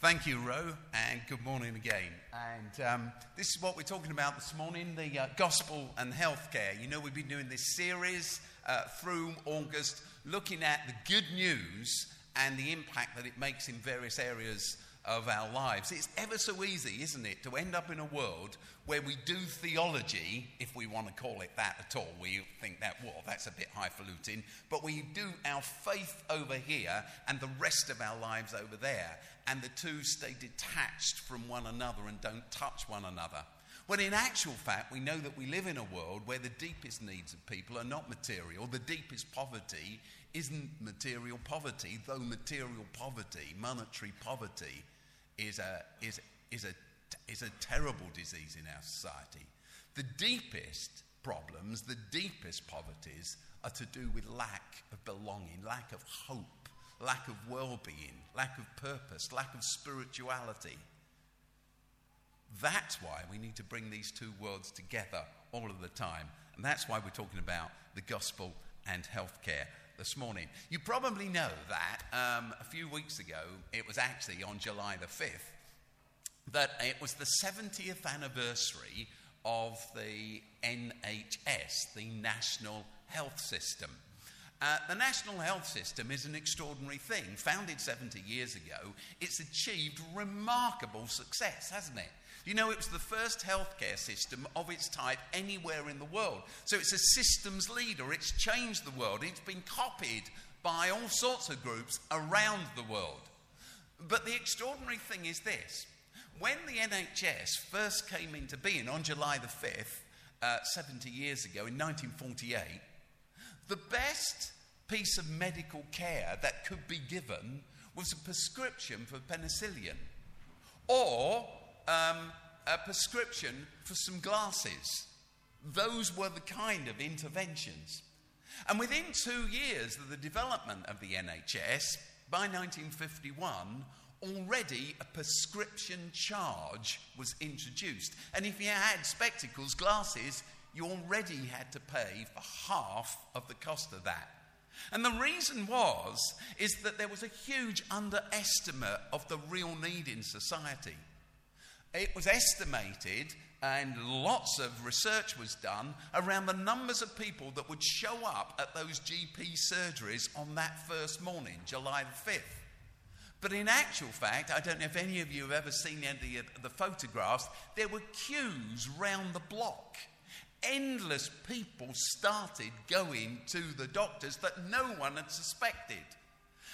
Thank you, Ro, and good morning again. And um, this is what we're talking about this morning the uh, gospel and healthcare. You know, we've been doing this series uh, through August looking at the good news and the impact that it makes in various areas of our lives. It's ever so easy, isn't it, to end up in a world where we do theology, if we want to call it that at all. We think that, well, that's a bit highfalutin, but we do our faith over here and the rest of our lives over there, and the two stay detached from one another and don't touch one another. When in actual fact, we know that we live in a world where the deepest needs of people are not material. The deepest poverty isn't material poverty, though material poverty, monetary poverty, is a, is, is, a, is a terrible disease in our society. The deepest problems, the deepest poverties, are to do with lack of belonging, lack of hope, lack of well being, lack of purpose, lack of spirituality. That's why we need to bring these two worlds together all of the time. And that's why we're talking about the gospel and healthcare this morning. You probably know that um, a few weeks ago, it was actually on July the 5th, that it was the 70th anniversary of the NHS, the National Health System. Uh, the National Health System is an extraordinary thing. Founded 70 years ago, it's achieved remarkable success, hasn't it? You know, it was the first healthcare system of its type anywhere in the world. So it's a systems leader. It's changed the world. It's been copied by all sorts of groups around the world. But the extraordinary thing is this when the NHS first came into being on July the 5th, uh, 70 years ago in 1948, the best piece of medical care that could be given was a prescription for penicillin or um, a prescription for some glasses. Those were the kind of interventions. And within two years of the development of the NHS, by 1951, already a prescription charge was introduced. And if you had spectacles, glasses, you already had to pay for half of the cost of that. And the reason was is that there was a huge underestimate of the real need in society. It was estimated, and lots of research was done around the numbers of people that would show up at those GP surgeries on that first morning, July the 5th. But in actual fact, I don't know if any of you have ever seen any of the photographs, there were queues round the block. Endless people started going to the doctors that no one had suspected.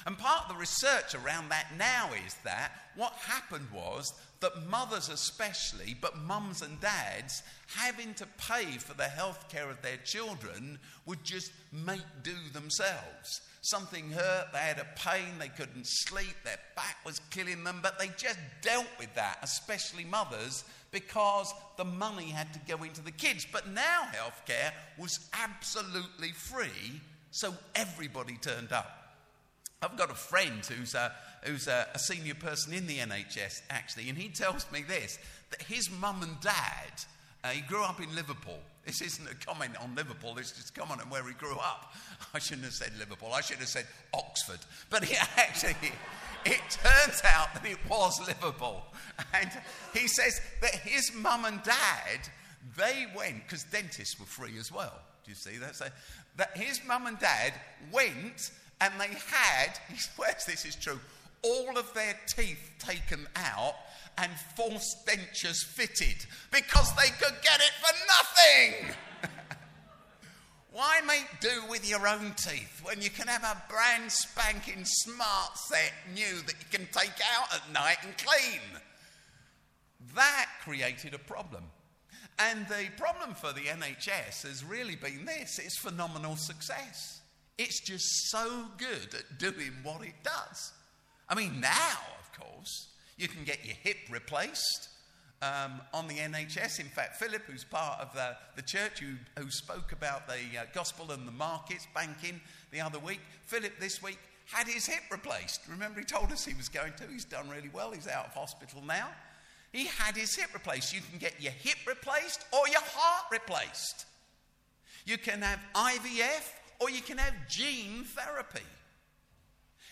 And part of the research around that now is that what happened was that mothers, especially, but mums and dads, having to pay for the health care of their children, would just make do themselves. Something hurt, they had a pain, they couldn't sleep, their back was killing them, but they just dealt with that, especially mothers, because the money had to go into the kids. But now healthcare was absolutely free, so everybody turned up. I've got a friend who's a, who's a, a, senior person in the NHS, actually, and he tells me this that his mum and dad, uh, he grew up in Liverpool. This isn't a comment on Liverpool, it's just a comment on where he grew up. I shouldn't have said Liverpool, I should have said Oxford. But he actually, it turns out that it was Liverpool. And he says that his mum and dad, they went, because dentists were free as well. Do you see that? So that his mum and dad went and they had, he swears this is true, all of their teeth taken out and false dentures fitted because they could get it for nothing. Why make do with your own teeth when you can have a brand spanking smart set new that you can take out at night and clean? That created a problem. And the problem for the NHS has really been this it's phenomenal success. It's just so good at doing what it does. I mean, now, of course, you can get your hip replaced um, on the NHS. In fact, Philip, who's part of the, the church who, who spoke about the uh, gospel and the markets banking the other week, Philip this week had his hip replaced. Remember, he told us he was going to. He's done really well. He's out of hospital now. He had his hip replaced. You can get your hip replaced or your heart replaced. You can have IVF or you can have gene therapy.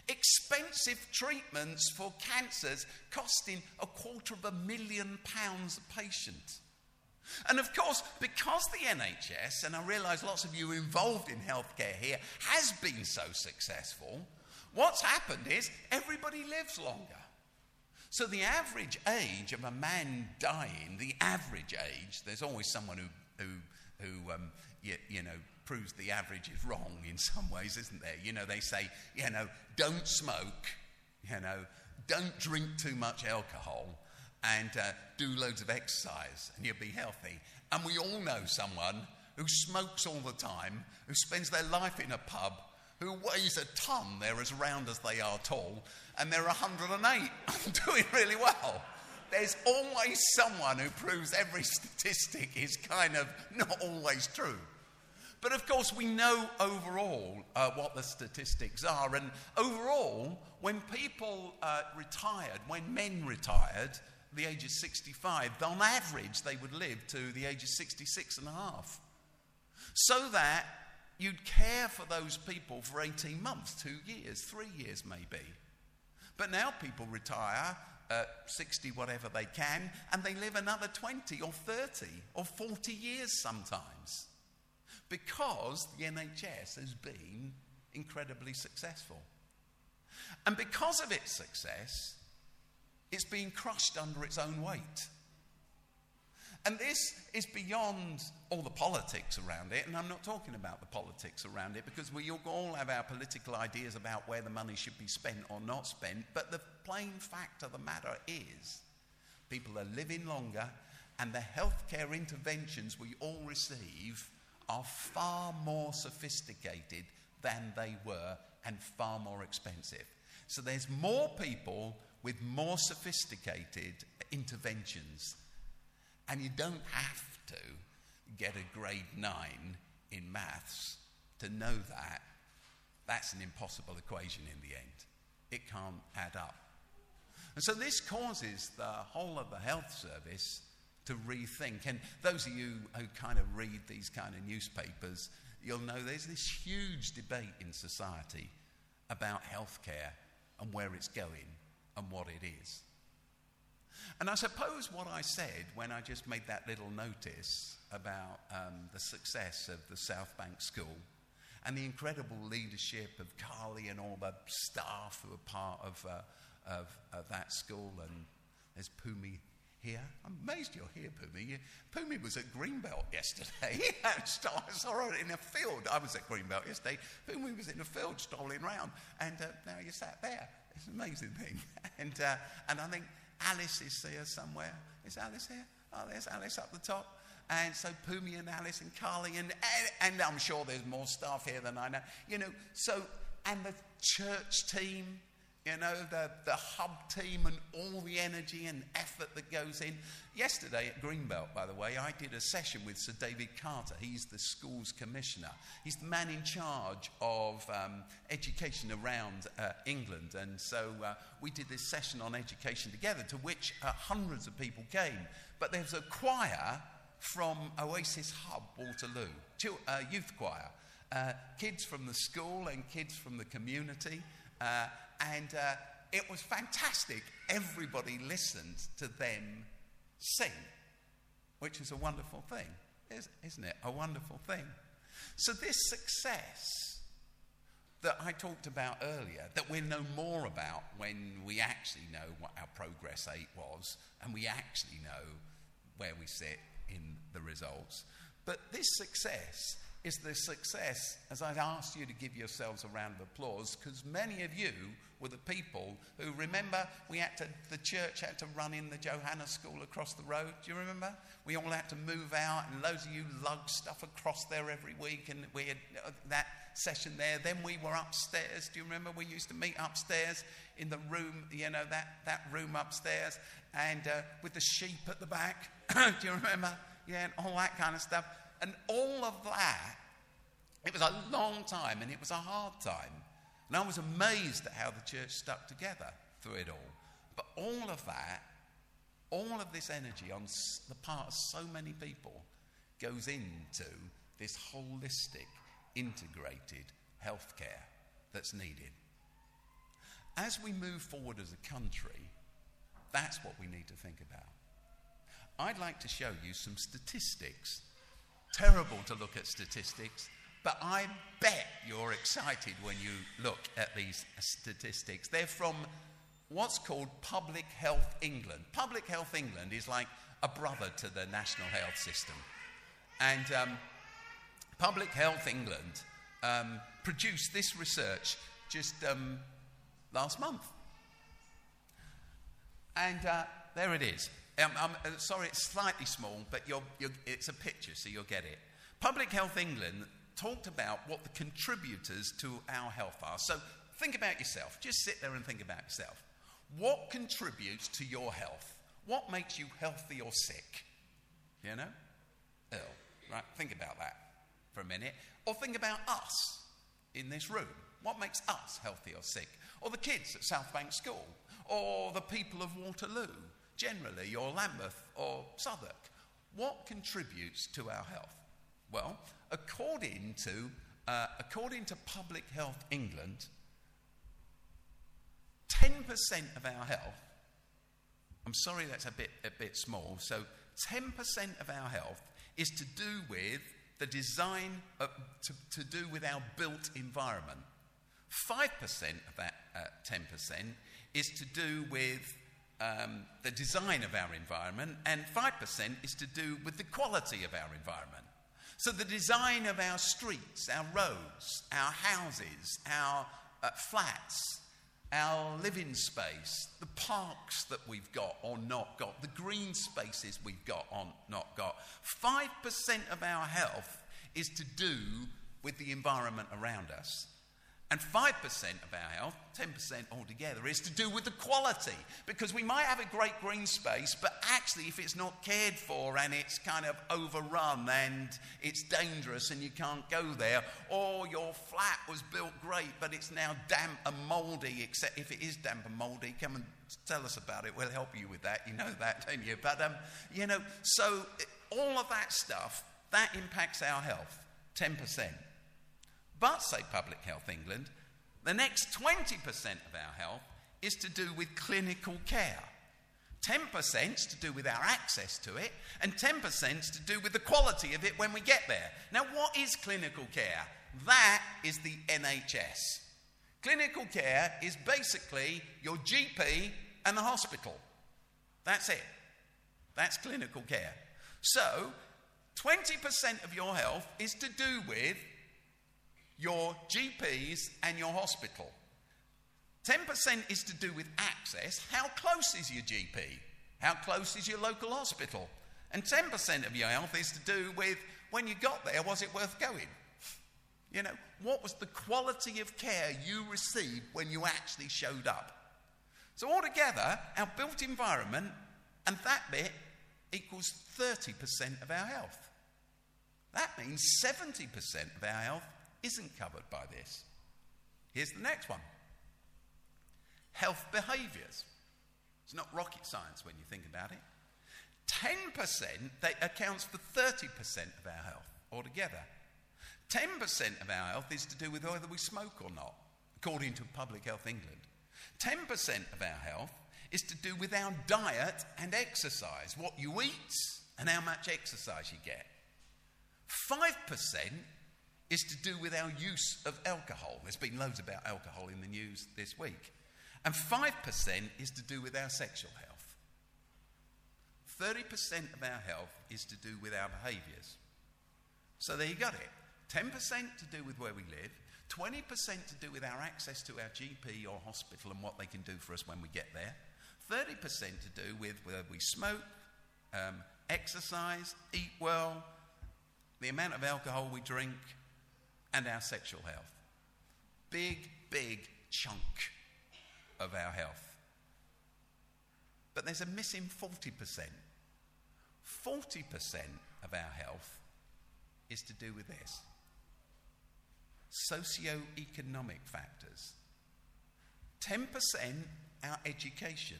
Expensive treatments for cancers costing a quarter of a million pounds a patient. And of course, because the NHS, and I realise lots of you involved in healthcare here, has been so successful, what's happened is everybody lives longer. So the average age of a man dying, the average age, there's always someone who, who, who um, you, you know, proves the average is wrong in some ways, isn't there? You know, they say, you know, don't smoke, you know, don't drink too much alcohol, and uh, do loads of exercise, and you'll be healthy. And we all know someone who smokes all the time, who spends their life in a pub, who weighs a ton, they're as round as they are tall, and they're 108, doing really well. There's always someone who proves every statistic is kind of not always true. But of course, we know overall uh, what the statistics are. And overall, when people uh, retired, when men retired, the age of 65, on average, they would live to the age of 66 and a half. So that you'd care for those people for 18 months, two years, three years maybe. But now people retire at 60, whatever they can, and they live another 20 or 30 or 40 years sometimes because the NHS has been incredibly successful. And because of its success, it's being crushed under its own weight. And this is beyond all the politics around it, and I'm not talking about the politics around it because we all have our political ideas about where the money should be spent or not spent. But the plain fact of the matter is people are living longer, and the healthcare interventions we all receive are far more sophisticated than they were and far more expensive. So there's more people with more sophisticated interventions. And you don't have to get a grade nine in maths to know that. That's an impossible equation in the end. It can't add up. And so this causes the whole of the health service to rethink. And those of you who kind of read these kind of newspapers, you'll know there's this huge debate in society about healthcare and where it's going and what it is. And I suppose what I said when I just made that little notice about um, the success of the South Bank School and the incredible leadership of Carly and all the staff who are part of, uh, of, of that school, and there's Pumi here. I'm amazed you're here, Pumi. Pumi was at Greenbelt yesterday. I saw her in a field. I was at Greenbelt yesterday. Pumi was in a field strolling around, and uh, now you sat there. It's an amazing thing. And, uh, and I think Alice is here somewhere. Is Alice here? Oh, there's Alice up the top. And so Pumi and Alice and Carly, and, and, and I'm sure there's more staff here than I know. You know, so, and the church team, you know, the, the hub team and all the energy and effort that goes in. Yesterday at Greenbelt, by the way, I did a session with Sir David Carter. He's the school's commissioner. He's the man in charge of um, education around uh, England. And so uh, we did this session on education together, to which uh, hundreds of people came. But there's a choir from Oasis Hub, Waterloo, uh, youth choir. Uh, kids from the school and kids from the community. And uh, it was fantastic. Everybody listened to them sing, which is a wonderful thing, isn't it? A wonderful thing. So, this success that I talked about earlier, that we know more about when we actually know what our progress eight was and we actually know where we sit in the results. But this success is the success, as I asked you to give yourselves a round of applause, because many of you were the people who remember we had to, the church had to run in the Johanna School across the road. Do you remember? We all had to move out, and loads of you lugged stuff across there every week, and we had uh, that session there. Then we were upstairs. Do you remember? We used to meet upstairs in the room, you know, that, that room upstairs, and uh, with the sheep at the back. Do you remember? Yeah, and all that kind of stuff. And all of that, it was a long time and it was a hard time. And I was amazed at how the church stuck together through it all. But all of that, all of this energy on the part of so many people goes into this holistic, integrated healthcare that's needed. as we move forward as a country, that's what we need to think about. I'd like to show you some statistics. Terrible to look at statistics, but I bet you're excited when you look at these statistics. They're from what's called Public Health England. Public Health England is like a brother to the National Health System. And um, Public Health England um, produced this research just um, last month. And uh, there it is. Um, I'm, uh, sorry, it's slightly small, but you're, you're, it's a picture, so you'll get it. Public Health England talked about what the contributors to our health are. So think about yourself. Just sit there and think about yourself. What contributes to your health? What makes you healthy or sick? You know? Ill. Right? Think about that for a minute. Or think about us in this room. What makes us healthy or sick? Or the kids at South Bank School? Or the people of Waterloo generally? Or Lambeth or Southwark? What contributes to our health? Well, according to, uh, according to Public Health England, 10% of our health, I'm sorry that's a bit, a bit small, so 10% of our health is to do with the design, of, to, to do with our built environment. 5% of that uh, 10% is to do with um, the design of our environment, and 5% is to do with the quality of our environment. So, the design of our streets, our roads, our houses, our uh, flats, our living space, the parks that we've got or not got, the green spaces we've got or not got. 5% of our health is to do with the environment around us. And 5% of our health, 10% altogether, is to do with the quality. Because we might have a great green space, but actually, if it's not cared for and it's kind of overrun and it's dangerous and you can't go there, or your flat was built great, but it's now damp and mouldy, except if it is damp and mouldy, come and tell us about it. We'll help you with that. You know that, don't you? But, um, you know, so all of that stuff, that impacts our health 10%. But, say Public Health England, the next 20% of our health is to do with clinical care. 10% is to do with our access to it, and 10% is to do with the quality of it when we get there. Now, what is clinical care? That is the NHS. Clinical care is basically your GP and the hospital. That's it. That's clinical care. So, 20% of your health is to do with your GPs and your hospital. 10% is to do with access. How close is your GP? How close is your local hospital? And 10% of your health is to do with when you got there, was it worth going? You know, what was the quality of care you received when you actually showed up? So, altogether, our built environment and that bit equals 30% of our health. That means 70% of our health isn't covered by this. Here's the next one health behaviors. It's not rocket science when you think about it. 10% that accounts for 30% of our health altogether. 10% of our health is to do with whether we smoke or not, according to Public Health England. 10% of our health is to do with our diet and exercise, what you eat and how much exercise you get. 5% is to do with our use of alcohol. There's been loads about alcohol in the news this week. And 5% is to do with our sexual health. 30% of our health is to do with our behaviours. So there you got it 10% to do with where we live, 20% to do with our access to our GP or hospital and what they can do for us when we get there, 30% to do with whether we smoke, um, exercise, eat well, the amount of alcohol we drink, and our sexual health. Big, big chunk of our health. But there's a missing 40%. 40% of our health is to do with this socio-economic factors. 10% our education,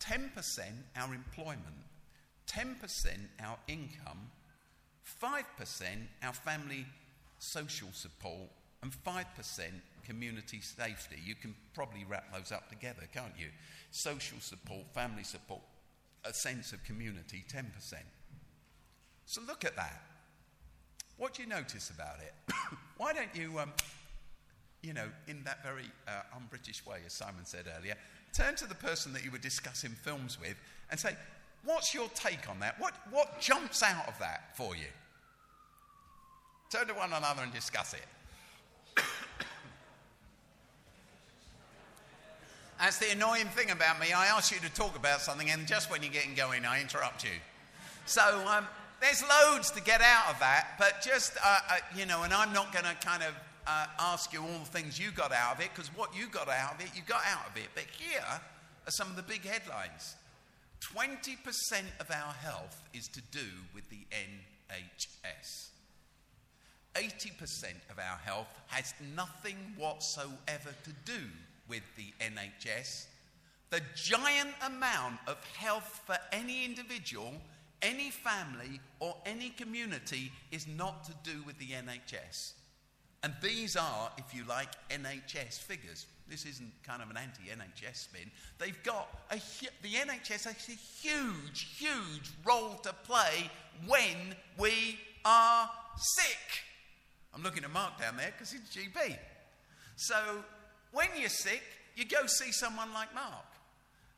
10% our employment, 10% our income, 5% our family social support, and 5% community safety. You can probably wrap those up together, can't you? Social support, family support, a sense of community, 10%. So look at that. What do you notice about it? Why don't you, um, you know, in that very uh, un British way, as Simon said earlier, turn to the person that you were discussing films with and say, What's your take on that? What, what jumps out of that for you? Turn to one another and discuss it. That's the annoying thing about me. I ask you to talk about something, and just when you're getting going, I interrupt you. So um, there's loads to get out of that, but just, uh, uh, you know, and I'm not going to kind of uh, ask you all the things you got out of it, because what you got out of it, you got out of it. But here are some of the big headlines 20% of our health is to do with the NHS. 80% of our health has nothing whatsoever to do with the NHS. The giant amount of health for any individual, any family, or any community is not to do with the NHS. And these are, if you like, NHS figures. This isn't kind of an anti NHS spin. They've got a, the NHS has a huge, huge role to play when we are sick. I'm looking at Mark down there because he's GP. So when you're sick, you go see someone like Mark.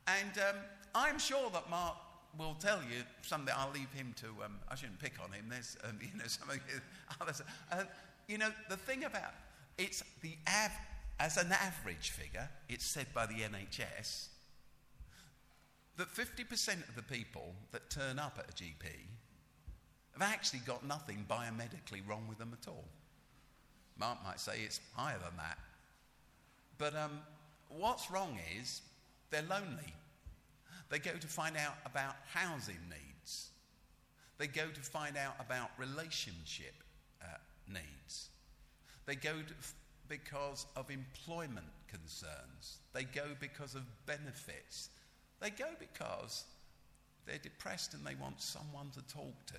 And um, I'm sure that Mark will tell you something. I'll leave him to, um, I shouldn't pick on him. There's, um, you know, some others. Uh, you know, the thing about it's the av- as an average figure, it's said by the NHS that 50% of the people that turn up at a GP have actually got nothing biomedically wrong with them at all. Mark might say it's higher than that. But um, what's wrong is they're lonely. They go to find out about housing needs. They go to find out about relationship uh, needs. They go to, because of employment concerns. They go because of benefits. They go because they're depressed and they want someone to talk to.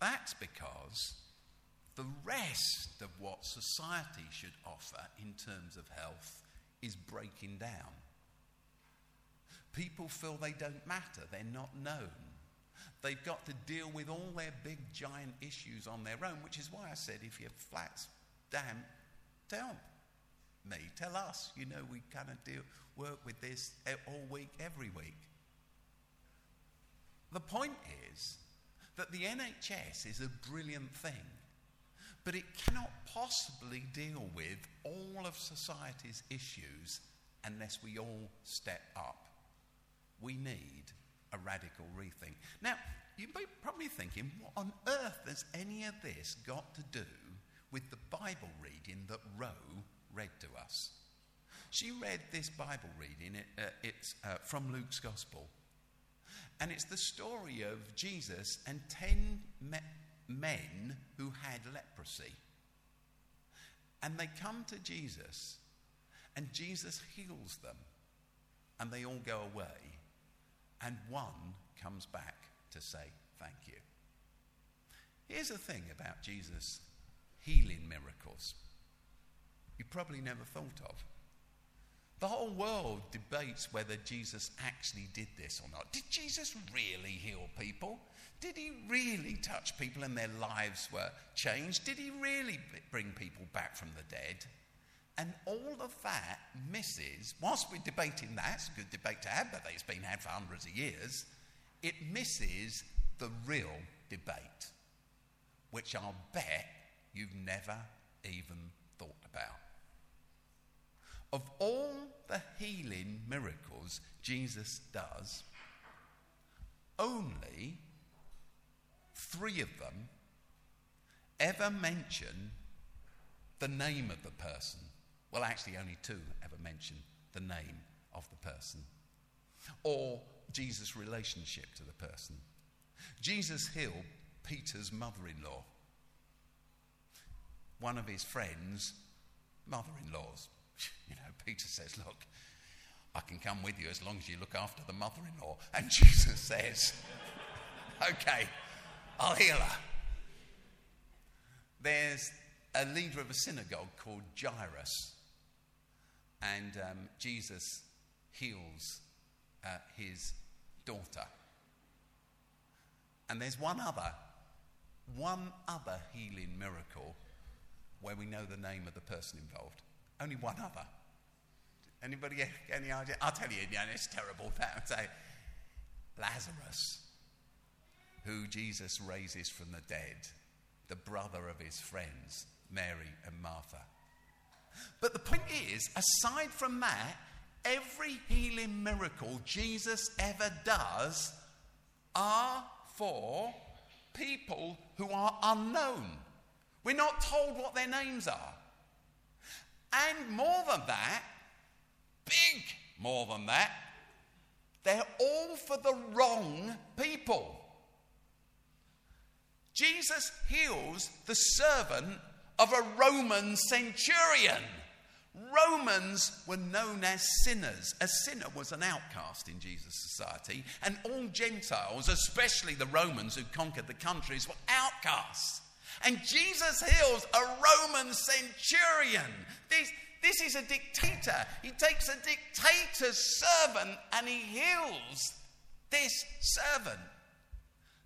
That's because the rest of what society should offer in terms of health is breaking down. People feel they don't matter, they're not known. They've got to deal with all their big, giant issues on their own, which is why I said if your flat's damp, tell me, tell us. You know, we kind of deal, work with this all week, every week. The point is that the NHS is a brilliant thing, but it cannot possibly deal with all of society's issues unless we all step up. We need a radical rethink. Now, you may probably thinking, what on earth has any of this got to do with the Bible reading that Ro read to us? She read this Bible reading, it, uh, it's uh, from Luke's Gospel. And it's the story of Jesus and ten me- men who had leprosy. And they come to Jesus, and Jesus heals them, and they all go away and one comes back to say thank you. Here's the thing about Jesus' healing miracles you probably never thought of. The whole world debates whether Jesus actually did this or not. Did Jesus really heal people? Did he really touch people and their lives were changed? Did he really bring people back from the dead? And all of that misses, whilst we're debating that, it's a good debate to have, but it's been had for hundreds of years, it misses the real debate, which I'll bet you've never even thought about. Of all the healing miracles Jesus does, only three of them ever mention the name of the person well, actually, only two ever mention the name of the person or Jesus' relationship to the person. Jesus healed Peter's mother in law. One of his friends' mother in laws. You know, Peter says, Look, I can come with you as long as you look after the mother in law. And Jesus says, Okay, I'll heal her. there's a leader of a synagogue called Jairus, and um, Jesus heals uh, his daughter. And there's one other, one other healing miracle where we know the name of the person involved. Only one other. Anybody any idea? I'll tell you, yeah, it's terrible. That say Lazarus, who Jesus raises from the dead, the brother of his friends, Mary and Martha. But the point is, aside from that, every healing miracle Jesus ever does are for people who are unknown. We're not told what their names are. And more than that, big more than that, they're all for the wrong people. Jesus heals the servant of a Roman centurion. Romans were known as sinners. A sinner was an outcast in Jesus' society, and all Gentiles, especially the Romans who conquered the countries, were outcasts. And Jesus heals a Roman centurion. This, this is a dictator. He takes a dictator's servant and he heals this servant.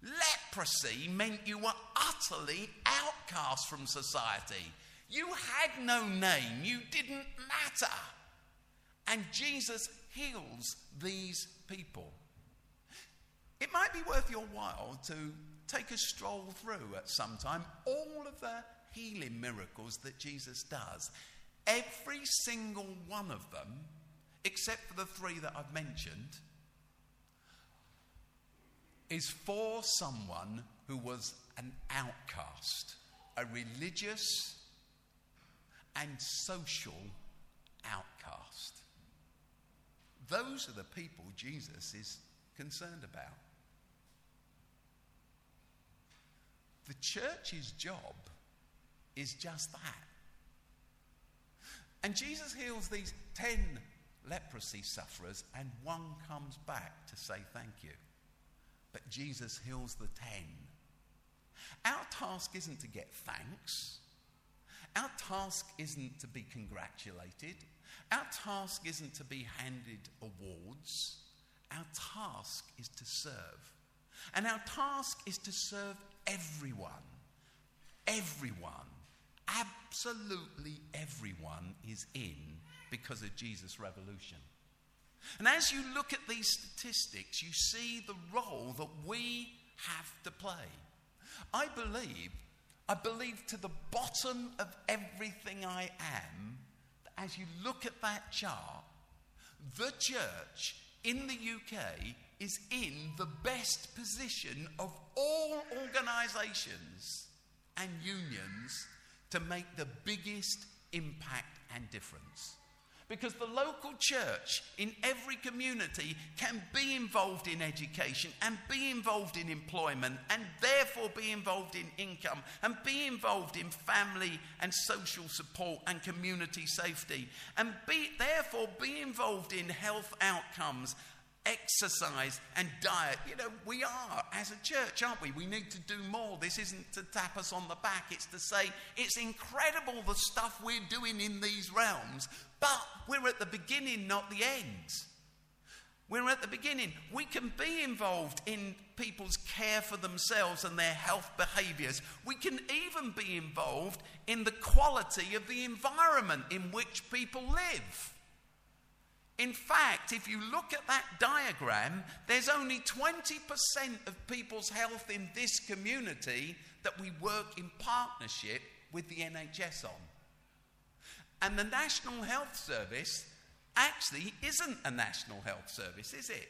Leprosy meant you were utterly outcast from society. You had no name, you didn't matter. And Jesus heals these people. It might be worth your while to take a stroll through at some time all of the healing miracles that Jesus does. Every single one of them, except for the three that I've mentioned, is for someone who was an outcast, a religious and social outcast. Those are the people Jesus is concerned about. The church's job is just that. And Jesus heals these 10 leprosy sufferers, and one comes back to say thank you. But Jesus heals the 10. Our task isn't to get thanks. Our task isn't to be congratulated. Our task isn't to be handed awards. Our task is to serve. And our task is to serve everyone. Everyone. Absolutely everyone is in because of Jesus' revolution. And as you look at these statistics, you see the role that we have to play. I believe I believe to the bottom of everything I am, that as you look at that chart, the church in the UK is in the best position of all organizations and unions to make the biggest impact and difference. Because the local church in every community can be involved in education and be involved in employment and therefore be involved in income and be involved in family and social support and community safety and be, therefore be involved in health outcomes exercise and diet. You know, we are as a church, aren't we? We need to do more. This isn't to tap us on the back, it's to say it's incredible the stuff we're doing in these realms, but we're at the beginning, not the end. We're at the beginning. We can be involved in people's care for themselves and their health behaviors. We can even be involved in the quality of the environment in which people live. In fact, if you look at that diagram, there's only 20% of people's health in this community that we work in partnership with the NHS on. And the National Health Service actually isn't a National Health Service, is it?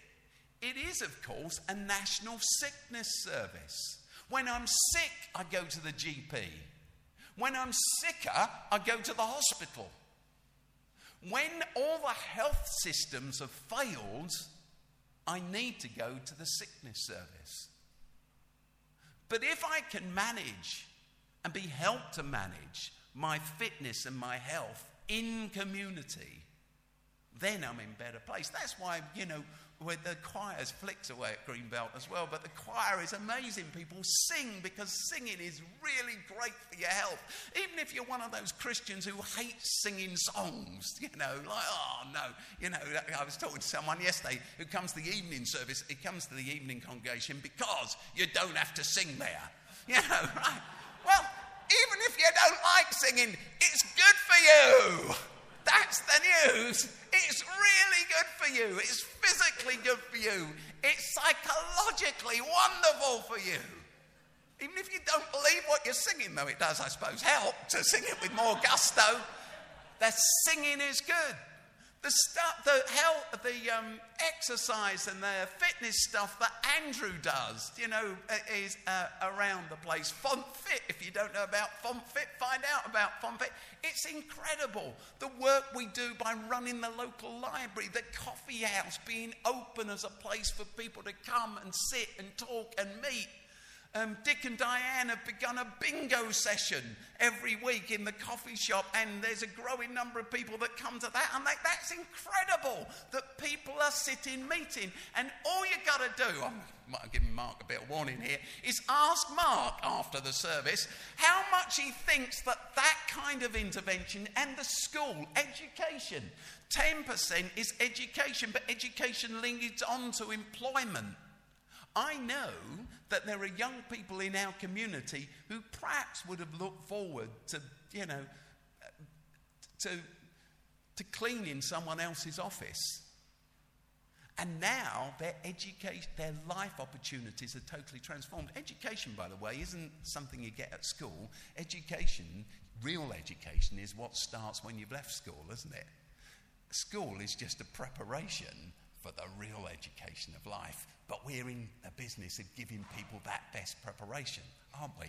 It is, of course, a National Sickness Service. When I'm sick, I go to the GP. When I'm sicker, I go to the hospital. When all the health systems have failed, I need to go to the sickness service. But if I can manage and be helped to manage my fitness and my health in community, then I'm in better place. That's why, you know, where the choirs flicks away at Greenbelt as well, but the choir is amazing. People sing because singing is really great for your health. Even if you're one of those Christians who hate singing songs, you know, like, oh no, you know, I was talking to someone yesterday who comes to the evening service, he comes to the evening congregation because you don't have to sing there. You know, right? Well, even if you don't like singing, it's good for you. That's the news. It's really good for you. It's physically good for you. It's psychologically wonderful for you. Even if you don't believe what you're singing, though it does, I suppose, help to sing it with more gusto, the singing is good. The stuff, the health, the um, exercise and the fitness stuff that Andrew does, you know, is uh, around the place. Font Fit, if you don't know about Font Fit, find out about Font Fit. It's incredible. The work we do by running the local library, the coffee house being open as a place for people to come and sit and talk and meet um, Dick and Diane have begun a bingo session every week in the coffee shop, and there's a growing number of people that come to that. And that's incredible that people are sitting meeting. And all you've got to do, I'm giving Mark a bit of warning here, is ask Mark after the service how much he thinks that that kind of intervention and the school, education, 10% is education, but education leads on to employment. I know that there are young people in our community who perhaps would have looked forward to, you know, to, to cleaning someone else's office. And now their education, their life opportunities are totally transformed. Education, by the way, isn't something you get at school. Education, real education, is what starts when you've left school, isn't it? School is just a preparation for the real education of life. But we're in the business of giving people that best preparation, aren't we?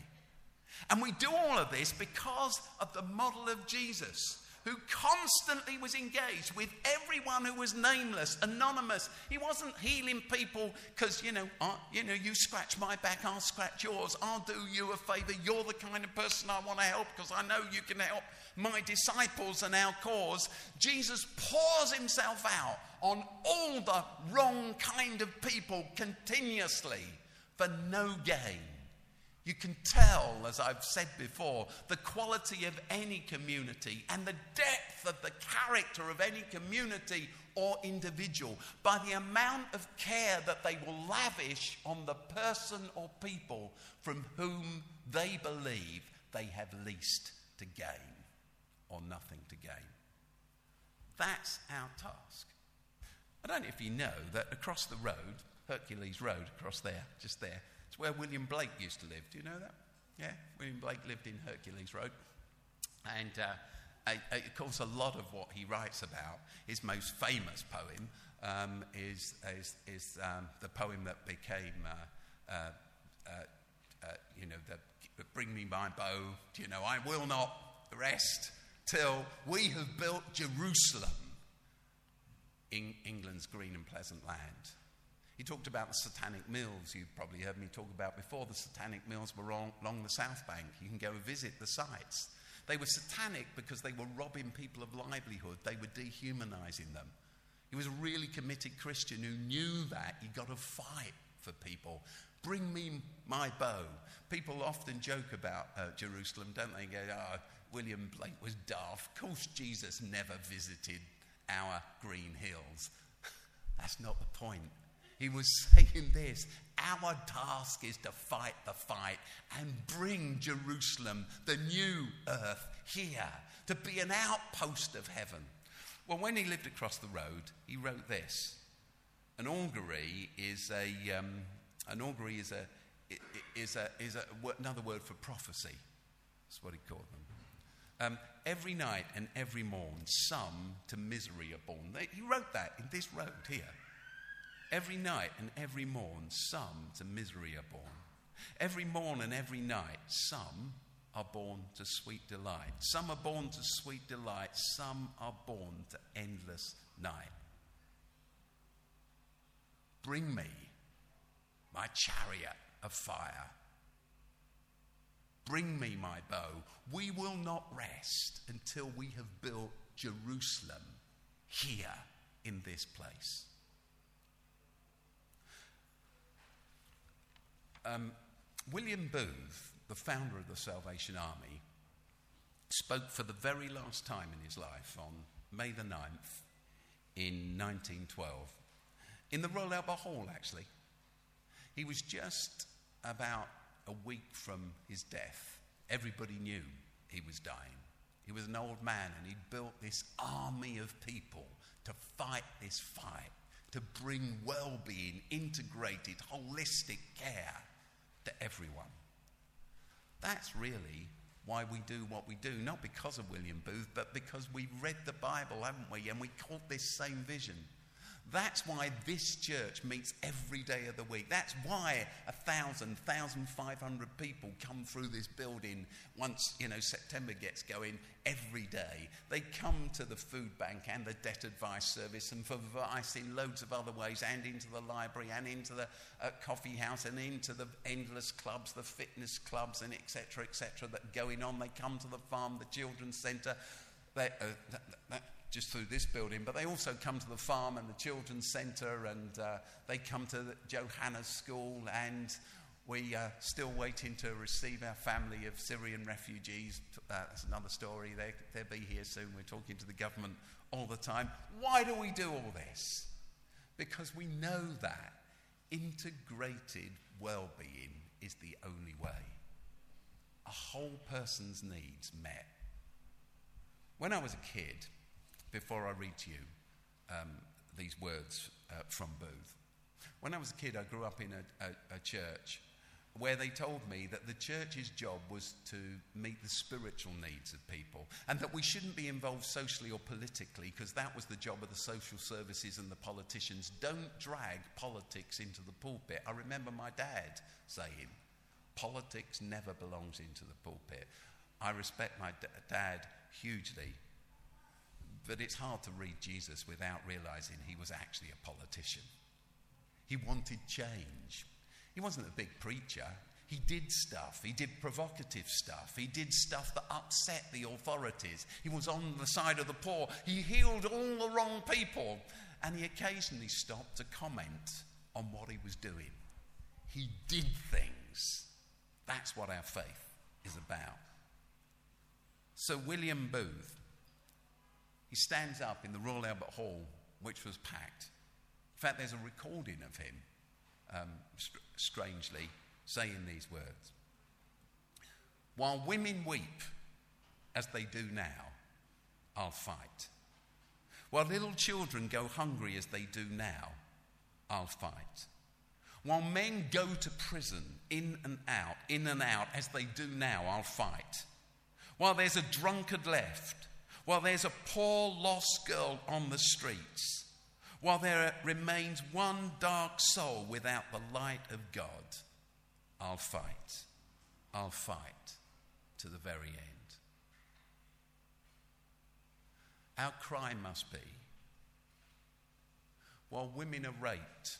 And we do all of this because of the model of Jesus, who constantly was engaged with everyone who was nameless, anonymous. He wasn't healing people because, you know, uh, you know, you scratch my back, I'll scratch yours. I'll do you a favor. You're the kind of person I want to help because I know you can help my disciples and our cause. Jesus pours himself out on all the wrong kind of people continuously for no gain. You can tell, as I've said before, the quality of any community and the depth of the character of any community or individual by the amount of care that they will lavish on the person or people from whom they believe they have least to gain or nothing to gain. That's our task. I don't know if you know that across the road, Hercules Road, across there, just there, it's where William Blake used to live. Do you know that? Yeah, William Blake lived in Hercules Road. And uh, of course, a lot of what he writes about, his most famous poem, um, is, is, is um, the poem that became, uh, uh, uh, uh you know, the, Bring Me My Bow, you know, I will not rest till we have built Jerusalem in England's green and pleasant land. He talked about the satanic mills you've probably heard me talk about before. The satanic mills were along, the South Bank. You can go visit the sites. They were satanic because they were robbing people of livelihood, they were dehumanizing them. He was a really committed Christian who knew that you got to fight for people. Bring me my bow. People often joke about uh, Jerusalem, don't they? Go, oh, William Blake was daft. Of course, Jesus never visited our green hills. That's not the point. He was saying this our task is to fight the fight and bring Jerusalem, the new earth, here to be an outpost of heaven. Well, when he lived across the road, he wrote this. An augury is a um, an augury is a is a is a, another word for prophecy. That's what he called them. Um, every night and every morn, some to misery are born. He wrote that in this road here. Every night and every morn, some to misery are born. Every morn and every night, some are born to sweet delight. Some are born to sweet delight, some are born to endless night. Bring me my chariot of fire Bring me my bow. We will not rest until we have built Jerusalem here in this place. Um, William Booth, the founder of the Salvation Army, spoke for the very last time in his life on May the 9th in 1912 in the Royal Albert Hall, actually. He was just about a week from his death. Everybody knew he was dying. He was an old man and he'd built this army of people to fight this fight, to bring well being, integrated, holistic care to everyone. That's really why we do what we do, not because of William Booth, but because we read the Bible, haven't we? And we caught this same vision. That's why this church meets every day of the week. That's why a thousand, thousand five hundred people come through this building once you know September gets going every day. They come to the food bank and the debt advice service, and for advice in loads of other ways, and into the library, and into the uh, coffee house, and into the endless clubs, the fitness clubs, and etc. etc. that going on. They come to the farm, the children's centre. They, uh, that, that, just through this building, but they also come to the farm and the children's centre, and uh, they come to the Johanna's school, and we are still waiting to receive our family of Syrian refugees. Uh, that's another story. They, they'll be here soon. We're talking to the government all the time. Why do we do all this? Because we know that integrated well being is the only way. A whole person's needs met. When I was a kid, before I read to you um, these words uh, from Booth. When I was a kid, I grew up in a, a, a church where they told me that the church's job was to meet the spiritual needs of people and that we shouldn't be involved socially or politically because that was the job of the social services and the politicians. Don't drag politics into the pulpit. I remember my dad saying, politics never belongs into the pulpit. I respect my d- dad hugely but it's hard to read Jesus without realizing he was actually a politician. He wanted change. He wasn't a big preacher. He did stuff. He did provocative stuff. He did stuff that upset the authorities. He was on the side of the poor. He healed all the wrong people. And he occasionally stopped to comment on what he was doing. He did things. That's what our faith is about. So, William Booth he stands up in the Royal Albert Hall, which was packed. In fact, there's a recording of him, um, st- strangely, saying these words While women weep, as they do now, I'll fight. While little children go hungry as they do now, I'll fight. While men go to prison in and out, in and out, as they do now, I'll fight. While there's a drunkard left, while there's a poor lost girl on the streets, while there remains one dark soul without the light of God, I'll fight. I'll fight to the very end. Our cry must be while women are raped,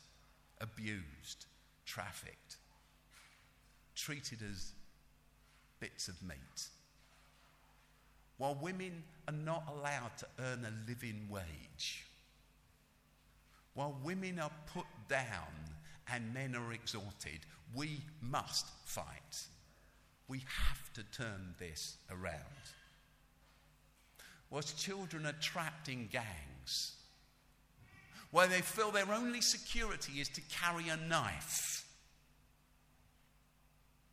abused, trafficked, treated as bits of meat while women are not allowed to earn a living wage, while women are put down and men are exalted, we must fight. We have to turn this around. Whilst children are trapped in gangs, where they feel their only security is to carry a knife,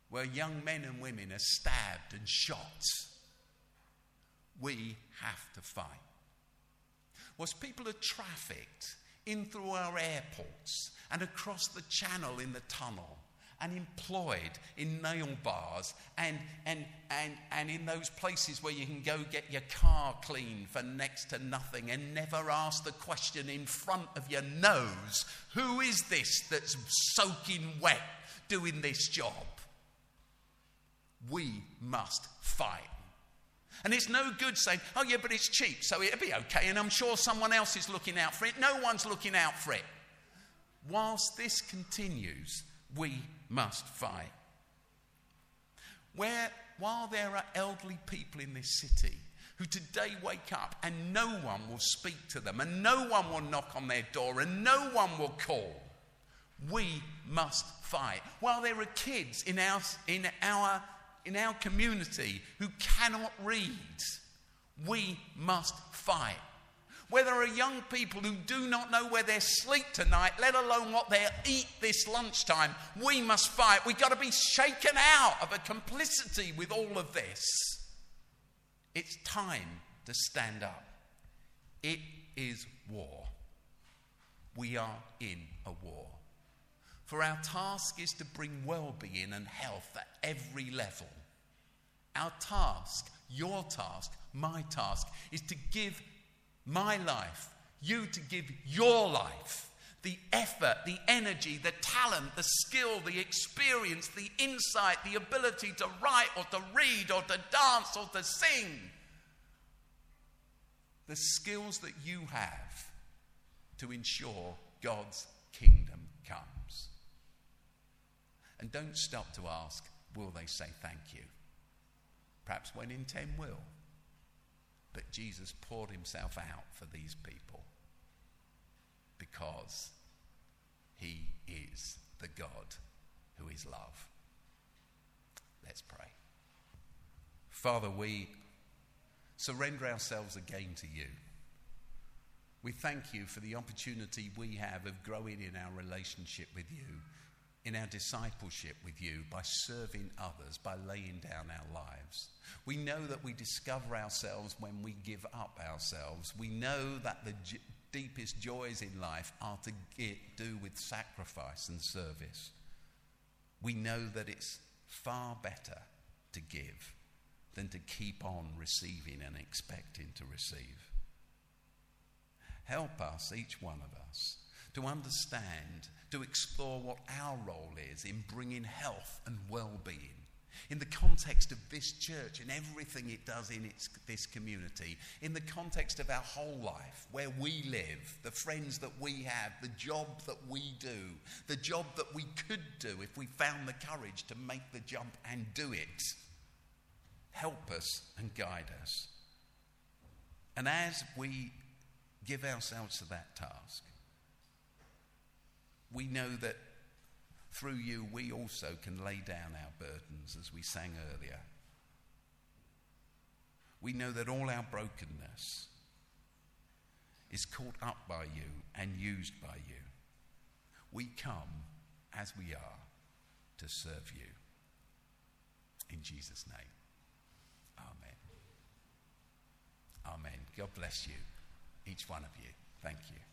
where young men and women are stabbed and shot we have to fight. Was people are trafficked in through our airports and across the channel in the tunnel and employed in nail bars and, and, and, and in those places where you can go get your car cleaned for next to nothing and never ask the question in front of your nose who is this that's soaking wet doing this job? We must fight and it's no good saying, oh, yeah, but it's cheap, so it'll be okay, and I'm sure someone else is looking out for it. No one's looking out for it. Whilst this continues, we must fight. Where, while there are elderly people in this city who today wake up and no one will speak to them and no one will knock on their door and no one will call. We must fight. While there are kids in our, in our, in our community who cannot read, we must fight. Where there are young people who do not know where they sleep tonight, let alone what they eat this lunchtime, we must fight. We've got to be shaken out of a complicity with all of this. It's time to stand up. It is war. We are in a war. For our task is to bring well being and health at every level. Our task, your task, my task, is to give my life, you to give your life. The effort, the energy, the talent, the skill, the experience, the insight, the ability to write or to read or to dance or to sing. The skills that you have to ensure God's kingdom comes. And don't stop to ask, will they say thank you? Perhaps when in 10 will. But Jesus poured himself out for these people because he is the God who is love. Let's pray. Father, we surrender ourselves again to you. We thank you for the opportunity we have of growing in our relationship with you in our discipleship with you by serving others, by laying down our lives. We know that we discover ourselves when we give up ourselves. We know that the j- deepest joys in life are to get, do with sacrifice and service. We know that it's far better to give than to keep on receiving and expecting to receive. Help us, each one of us, to understand to explore what our role is in bringing health and well being in the context of this church and everything it does in its, this community, in the context of our whole life, where we live, the friends that we have, the job that we do, the job that we could do if we found the courage to make the jump and do it. Help us and guide us. And as we give ourselves to that task, we know that through you we also can lay down our burdens as we sang earlier. We know that all our brokenness is caught up by you and used by you. We come as we are to serve you. In Jesus' name. Amen. Amen. God bless you, each one of you. Thank you.